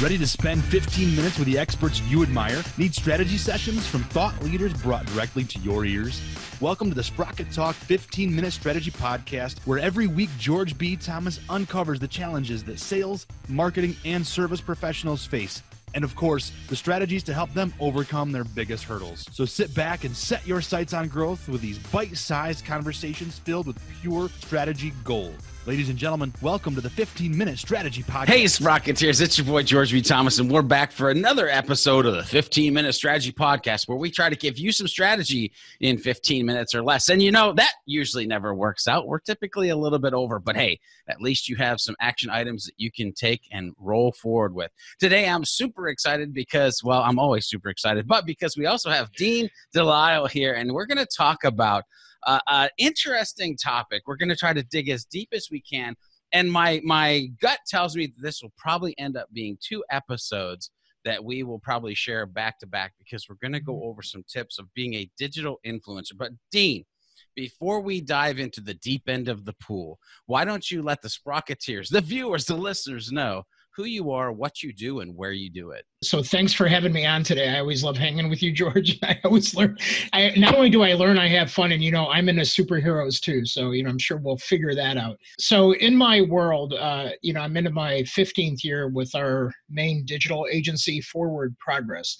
Ready to spend 15 minutes with the experts you admire? Need strategy sessions from thought leaders brought directly to your ears? Welcome to the Sprocket Talk 15 Minute Strategy Podcast, where every week George B. Thomas uncovers the challenges that sales, marketing, and service professionals face and of course, the strategies to help them overcome their biggest hurdles. So sit back and set your sights on growth with these bite sized conversations filled with pure strategy gold. Ladies and gentlemen, welcome to the 15 Minute Strategy Podcast. Hey, Sprocketeers, it's your boy George B. Thomas, and we're back for another episode of the 15 Minute Strategy Podcast where we try to give you some strategy in 15 minutes or less. And you know, that usually never works out. We're typically a little bit over, but hey, at least you have some action items that you can take and roll forward with. Today, I'm super excited because, well, I'm always super excited, but because we also have Dean DeLisle here, and we're going to talk about uh, uh, interesting topic. We're going to try to dig as deep as we can. And my my gut tells me that this will probably end up being two episodes that we will probably share back to back because we're going to go over some tips of being a digital influencer. But Dean, before we dive into the deep end of the pool, why don't you let the Sprocketeers, the viewers, the listeners know who you are, what you do, and where you do it. So thanks for having me on today. I always love hanging with you, George. I always learn. I, not only do I learn, I have fun, and you know, I'm into superheroes too. So you know, I'm sure we'll figure that out. So in my world, uh, you know, I'm into my 15th year with our main digital agency, Forward Progress,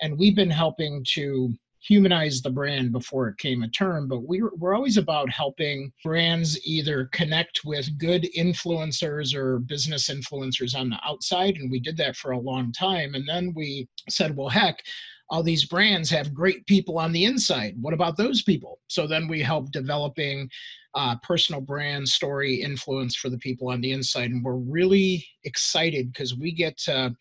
and we've been helping to humanize the brand before it came a term, but we we're, we're always about helping brands either connect with good influencers or business influencers on the outside. And we did that for a long time. And then we said, well, heck, all these brands have great people on the inside. What about those people? So then we help developing uh, personal brand story influence for the people on the inside. And we're really excited because we get to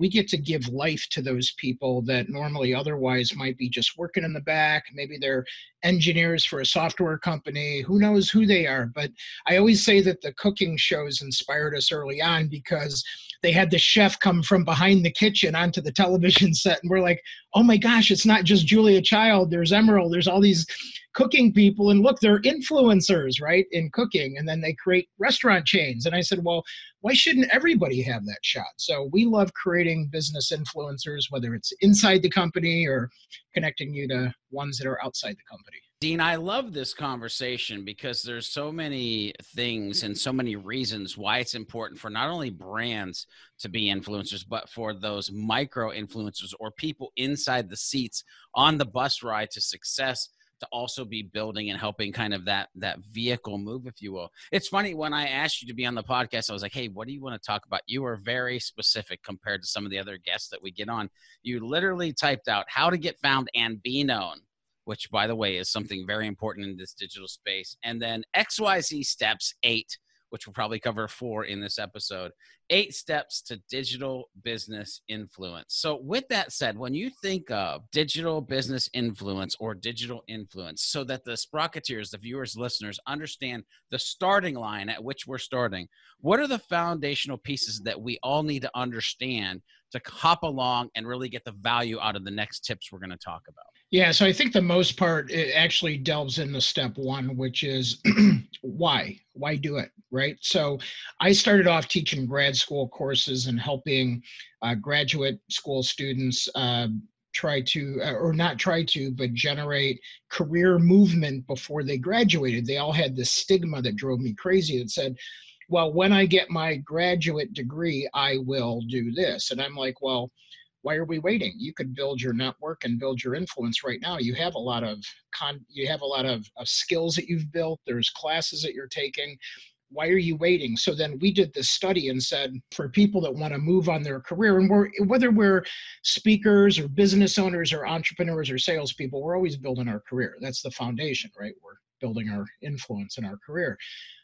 we get to give life to those people that normally otherwise might be just working in the back. Maybe they're engineers for a software company. Who knows who they are? But I always say that the cooking shows inspired us early on because they had the chef come from behind the kitchen onto the television set. And we're like, oh my gosh, it's not just Julia Child. There's Emeril. There's all these cooking people. And look, they're influencers, right, in cooking. And then they create restaurant chains. And I said, well, why shouldn't everybody have that shot? So we love creating business influencers, whether it's inside the company or connecting you to ones that are outside the company. Dean, I love this conversation because there's so many things and so many reasons why it's important for not only brands to be influencers, but for those micro influencers or people inside the seats on the bus ride to success to also be building and helping kind of that that vehicle move if you will. It's funny when i asked you to be on the podcast i was like hey what do you want to talk about? You were very specific compared to some of the other guests that we get on. You literally typed out how to get found and be known which by the way is something very important in this digital space and then xyz steps 8 which we'll probably cover four in this episode. Eight steps to digital business influence. So, with that said, when you think of digital business influence or digital influence, so that the Sprocketeers, the viewers, listeners, understand the starting line at which we're starting, what are the foundational pieces that we all need to understand to hop along and really get the value out of the next tips we're going to talk about? Yeah, so I think the most part it actually delves into step one, which is why? Why do it? Right. So I started off teaching grad school courses and helping uh, graduate school students uh, try to, uh, or not try to, but generate career movement before they graduated. They all had this stigma that drove me crazy that said, well, when I get my graduate degree, I will do this. And I'm like, well, why are we waiting? You could build your network and build your influence right now. You have a lot of con you have a lot of, of skills that you've built. There's classes that you're taking. Why are you waiting? So then we did this study and said for people that want to move on their career and we're whether we're speakers or business owners or entrepreneurs or salespeople we're always building our career. That's the foundation right? We're building our influence in our career.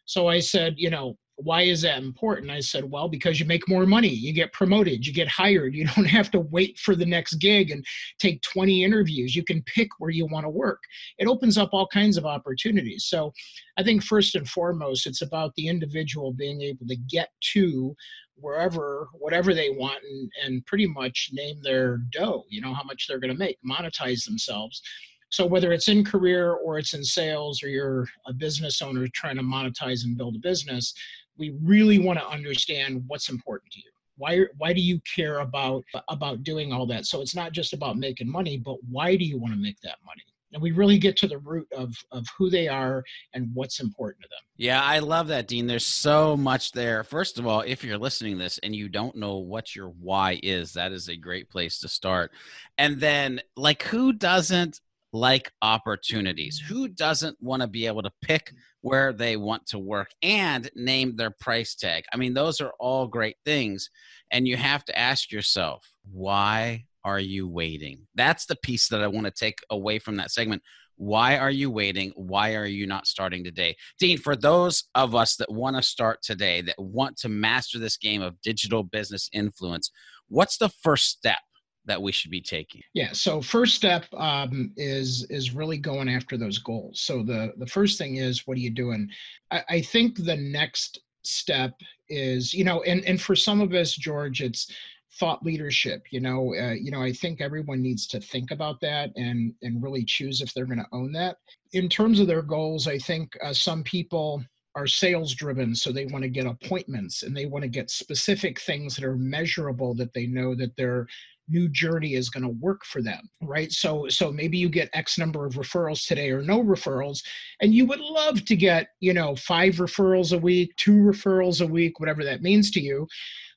So i said you know why is that important? I said, well, because you make more money, you get promoted, you get hired, you don't have to wait for the next gig and take 20 interviews. You can pick where you want to work. It opens up all kinds of opportunities. So I think first and foremost, it's about the individual being able to get to wherever, whatever they want and, and pretty much name their dough, you know, how much they're going to make, monetize themselves. So whether it's in career or it's in sales or you're a business owner trying to monetize and build a business, we really want to understand what's important to you. Why why do you care about about doing all that? So it's not just about making money but why do you want to make that money? And we really get to the root of of who they are and what's important to them. Yeah i love that dean. There's so much there. First of all if you're listening this and you don't know what your why is that is a great place to start. And then like who doesn't like opportunities who doesn't want to be able to pick where they want to work and name their price tag i mean those are all great things and you have to ask yourself why are you waiting? That's the piece that I want to take away from that segment. Why are you waiting? Why are you not starting today? Dean, for those of us that want to start today, that want to master this game of digital business influence, what's the first step? That we should be taking? Yeah so first step um, is is really going after those goals. So the the first thing is what are you doing? I, I think the next step is you know and and for some of us george it's thought leadership you know uh, you know i think everyone needs to think about that and and really choose if they're going to own that. In terms of their goals i think uh, some people are sales driven so they want to get appointments and they want to get specific things that are measurable that they know that their new journey is going to work for them right so so maybe you get x number of referrals today or no referrals and you would love to get you know five referrals a week two referrals a week whatever that means to you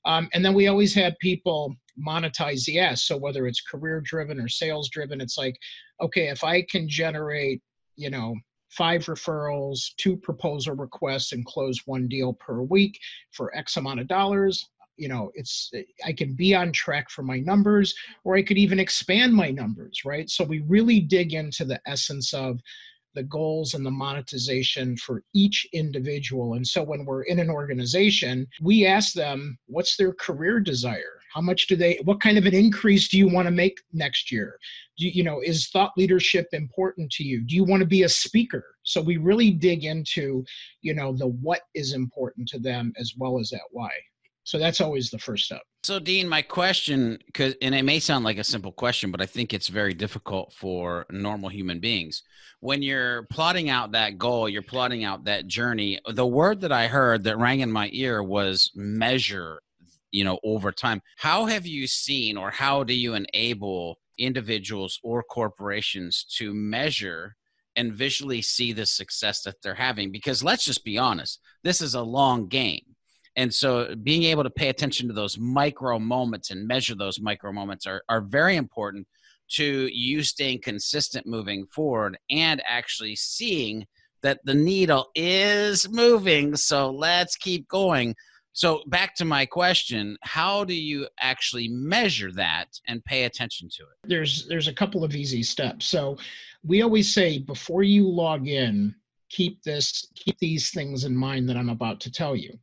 um, and then we always had people monetize the yes. So whether it's career driven or sales driven, it's like, okay, if I can generate, you know, five referrals, two proposal requests, and close one deal per week for X amount of dollars, you know it's eh, i can be on track for my numbers or i could even expand my numbers right so we really dig into the essence of the goals and the monetization for each individual. And so when we're in an organization, we ask them, what's their career desire? How much do they, what kind of an increase do you want to make next year? Do you, you know, is thought leadership important to you? Do you want to be a speaker? So we really dig into, you know, the what is important to them as well as that why. So that's always the first step. So, Dean, my question, cause, and it may sound like a simple question, but I think it's very difficult for normal human beings. When you're plotting out that goal, you're plotting out that journey. The word that I heard that rang in my ear was measure, you know, over time. How have you seen, or how do you enable individuals or corporations to measure and visually see the success that they're having? Because let's just be honest, this is a long game and so being able to pay attention to those micro moments and measure those micro moments are, are very important to you staying consistent moving forward and actually seeing that the needle is moving. So let's keep going. So back to my question, how do you actually measure that and pay attention to it? There's there's a couple of easy steps. So we always say before you log in, keep this keep these things in mind that I'm about to tell you.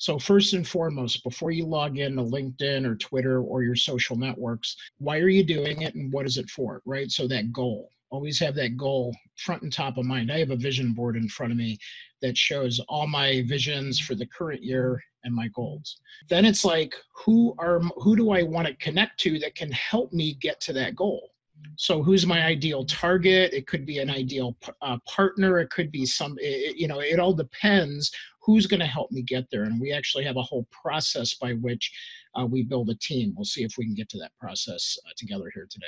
So, first and foremost, before you log in to LinkedIn or Twitter or your social networks, why are you doing it and what is it for, right? So, that goal. Always have that goal front and top of mind. I have a vision board in front of me that shows all my visions for the current year and my goals. Then it's like, who are who do I want to connect to that can help me get to that goal? so who's my ideal target it could be an ideal uh, partner it could be some it, you know it all depends who's going to help me get there? And we actually have a whole process by which uh, we build a team. We'll see if we can get to that process uh, together here today.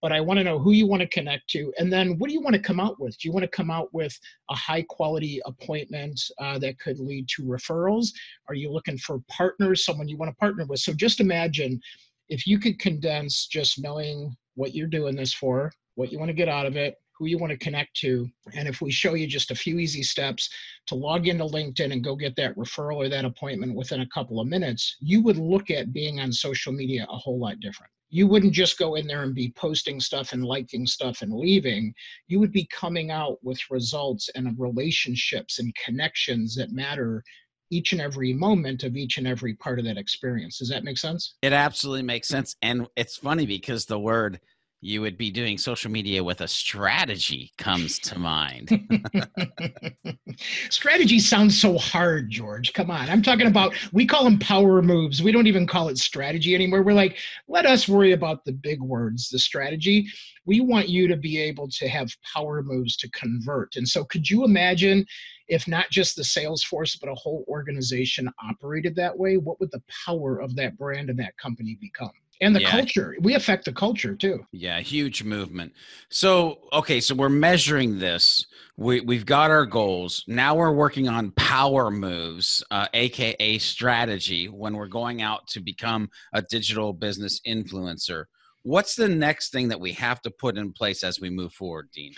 But i want to know who you want to connect to and then what do you want to come out with? Do you want to come out with a high quality appointment uh, that could lead to referrals? Are you looking for partners someone you want to partner with? So just imagine if you could condense just knowing what you're doing this for, what you want to get out of it, who you want to connect to. And if we show you just a few easy steps to log into LinkedIn and go get that referral or that appointment within a couple of minutes, you would look at being on social media a whole lot different. You wouldn't just go in there and be posting stuff and liking stuff and leaving. You would be coming out with results and relationships and connections that matter each and every moment of each and every part of that experience. Does that make sense? It absolutely makes sense. And it's funny because the word you would be doing social media with a strategy comes to mind. strategy sounds so hard, George. Come on. I'm talking about, we call them power moves. We don't even call it strategy anymore. We're like, let us worry about the big words, the strategy. We want you to be able to have power moves to convert. And so, could you imagine if not just the sales force, but a whole organization operated that way? What would the power of that brand and that company become? And the yeah. culture we affect the culture too. Yeah huge movement. So okay so we're measuring this. We, we've got our goals. Now we're working on power moves uh, aka strategy when we're going out to become a digital business influencer. What's the next thing that we have to put in place as we move forward dean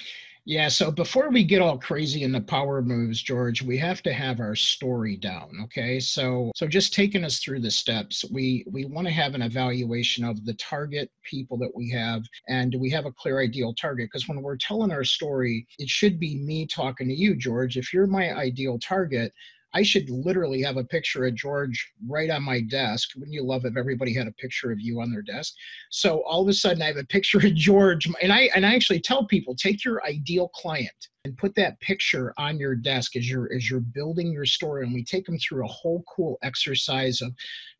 yeah, so before we get all crazy in the power moves, George, we have to have our story down, okay? So so just taking us through the steps, we we want to have an evaluation of the target people that we have and do we have a clear ideal target because when we're telling our story, it should be me talking to you, George. If you're my ideal target, I should literally have a picture of George right on my desk. Wouldn't you love if everybody had a picture of you on their desk? So all of a sudden I have a picture of George and I and I actually tell people take your ideal client and put that picture on your desk as you're as you're building your story and we take them through a whole cool exercise of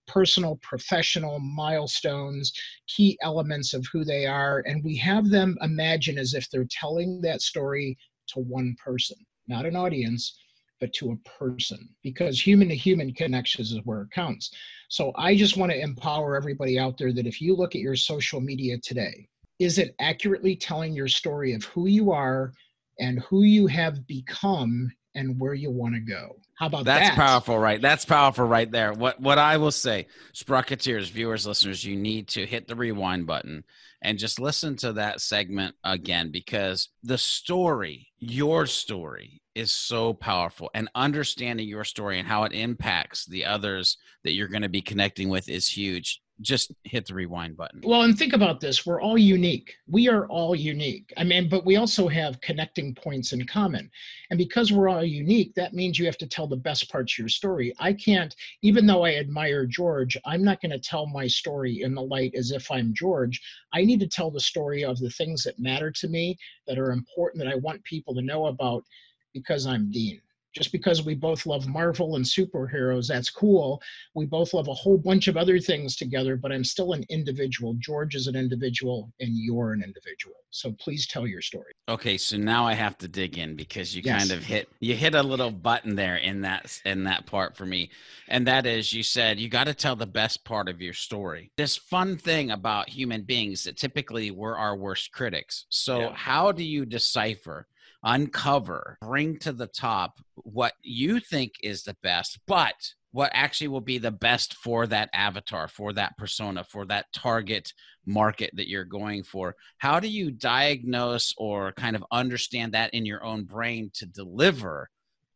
personal professional milestones key elements of who they are and we have them imagine as if they're telling that story to one person not an audience but to a person because human to human connections is where it counts. So I just want to empower everybody out there that if you look at your social media today, is it accurately telling your story of who you are and who you have become and where you want to go? How about That's that? That's powerful, right? That's powerful right there. What what I will say, Sprocketeers, viewers, listeners, you need to hit the rewind button and just listen to that segment again because the story, your story, is so powerful. And understanding your story and how it impacts the others that you're going to be connecting with is huge just hit the rewind button. Well, and think about this. We're all unique. We are all unique. I mean, but we also have connecting points in common. And because we're all unique, that means you have to tell the best parts of your story. I can't, even though I admire George, I'm not going to tell my story in the light as if I'm George. I need to tell the story of the things that matter to me, that are important, that I want people to know about because I'm Dean just because we both love Marvel and superheroes, that's cool. We both love a whole bunch of other things together, but I'm still an individual. George is an individual, and you're an individual. So please tell your story. Okay, so now I have to dig in because you yes. kind of hit you hit a little button there in that in that part for me, and that is you said you got to tell the best part of your story. This fun thing about human beings that typically we're our worst critics. So yeah. how do you decipher? Uncover, bring to the top what you think is the best, but what actually will be the best for that avatar, for that persona, for that target market that you're going for. How do you diagnose or kind of understand that in your own brain to deliver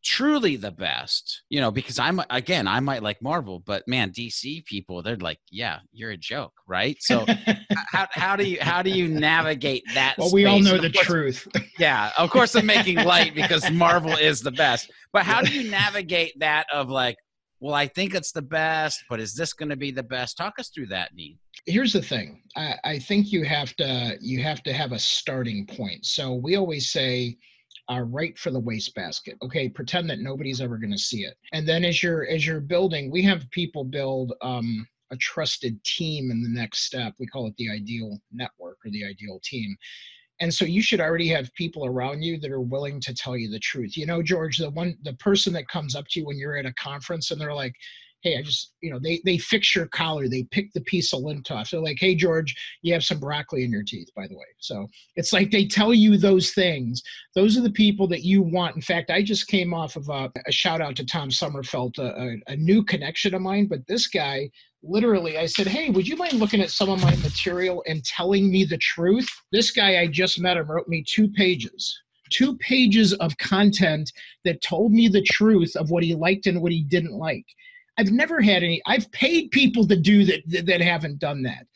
truly the best you know because i'm again i might like marvel but man dc people they're like yeah you're a joke right? So how, how do you how do you navigate that well space? we all know the course, truth. Yeah of course i'm making light because marvel is the best. But how do you navigate that of like well i think it's the best but is this going to be the best? Talk us through that dean here's the thing. I, I think you have to you have to have a starting point. So we always say uh, right for the wastebasket. Okay, pretend that nobody's ever going to see it. And then as you're as you're building, we have people build um, a trusted team in the next step. We call it the ideal network or the ideal team. And so you should already have people around you that are willing to tell you the truth. You know, George, the one the person that comes up to you when you're at a conference and they're like, hey, I just, you know, they they fix your collar, they pick the piece of lint off. They're like, hey, George, you have some broccoli in your teeth, by the way. So it's like they tell you those things. Those are the people that you want. In fact, I just came off of a, a shout out to Tom Sommerfeld, a, a, a new connection of mine. But this guy, literally, I said, hey, would you mind looking at some of my material and telling me the truth? This guy I just met him wrote me two pages two pages of content that told me the truth of what he liked and what he didn't like. I've never had any. I've paid people to do that that, that haven't done that.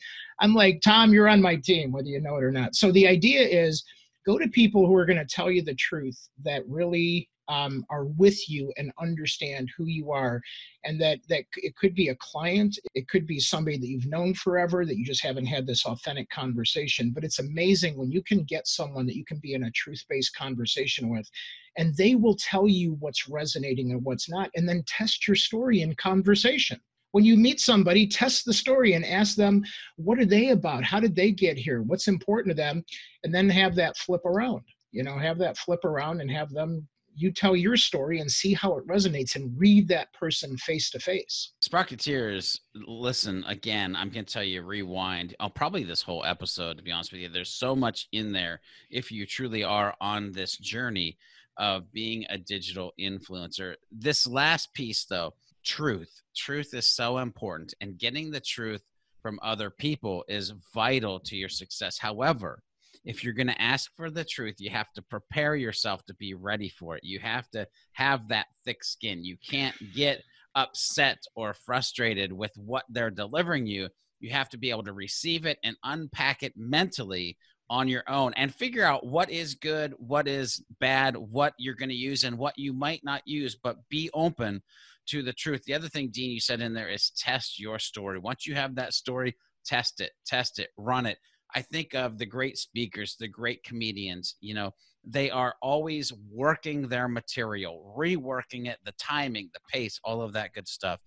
I'm like, Tom, you're on my team, whether you know it or not. So the idea is go to people who are going to tell you the truth that really um, are with you and understand who you are and that that it could be a client it could be somebody that you've known forever that you just haven't had this authentic conversation but it's amazing when you can get someone that you can be in a truth-based conversation with and they will tell you what's resonating and what's not and then test your story in conversation. When you meet somebody test the story and ask them what are they about? How did they get here? What's important to them? and then have that flip around you know have that flip around and have them you tell your story and see how it resonates and read that person face to face. Sprocketeers, listen again. I'm going to tell you, rewind. Oh, probably this whole episode, to be honest with you. There's so much in there if you truly are on this journey of being a digital influencer. This last piece, though, truth. Truth is so important, and getting the truth from other people is vital to your success. However, if you're going to ask for the truth, you have to prepare yourself to be ready for it. You have to have that thick skin. You can't get upset or frustrated with what they're delivering you. You have to be able to receive it and unpack it mentally on your own and figure out what is good, what is bad, what you're going to use, and what you might not use, but be open to the truth. The other thing, Dean, you said in there is test your story. Once you have that story, test it, test it, run it I think of the great speakers, the great comedians, you know, they are always working their material, reworking it, the timing, the pace, all of that good stuff.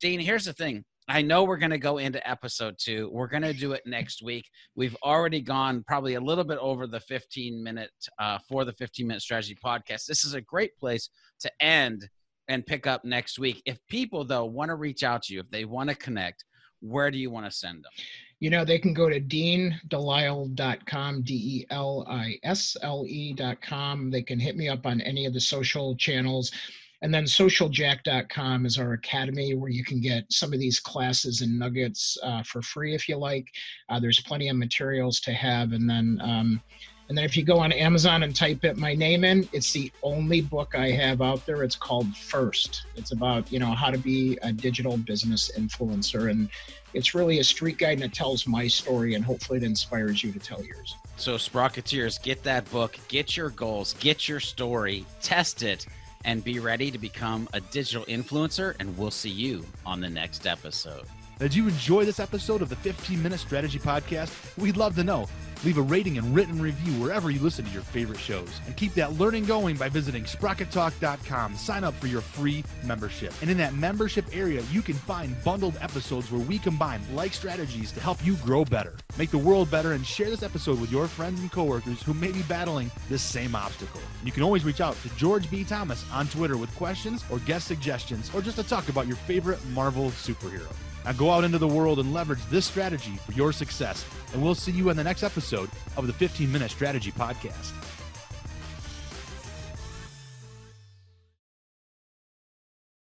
Dean, here's the thing. I know we're going to go into episode two. We're going to do it next week. We've already gone probably a little bit over the 15 minute uh, for the 15 minute strategy podcast. This is a great place to end and pick up next week. If people, though, want to reach out to you, if they want to connect, where do you want to send them? You know, they can go to deandelisle.com, D E L I S L E.com. They can hit me up on any of the social channels. And then socialjack.com is our academy where you can get some of these classes and nuggets uh, for free if you like. Uh, there's plenty of materials to have. And then um, and then if you go on Amazon and type it my name in, it's the only book I have out there. It's called First. It's about, you know, how to be a digital business influencer. And it's really a street guide and it tells my story and hopefully it inspires you to tell yours. So Sprocketeers, get that book, get your goals, get your story, test it, and be ready to become a digital influencer. And we'll see you on the next episode. Did you enjoy this episode of the 15 Minute Strategy Podcast? We'd love to know. Leave a rating and written review wherever you listen to your favorite shows. And keep that learning going by visiting sprockettalk.com. Sign up for your free membership. And in that membership area, you can find bundled episodes where we combine like strategies to help you grow better, make the world better, and share this episode with your friends and coworkers who may be battling this same obstacle. You can always reach out to George B. Thomas on Twitter with questions or guest suggestions or just to talk about your favorite Marvel superhero. Now go out into the world and leverage this strategy for your success. And we'll see you in the next episode of the 15 Minute Strategy Podcast.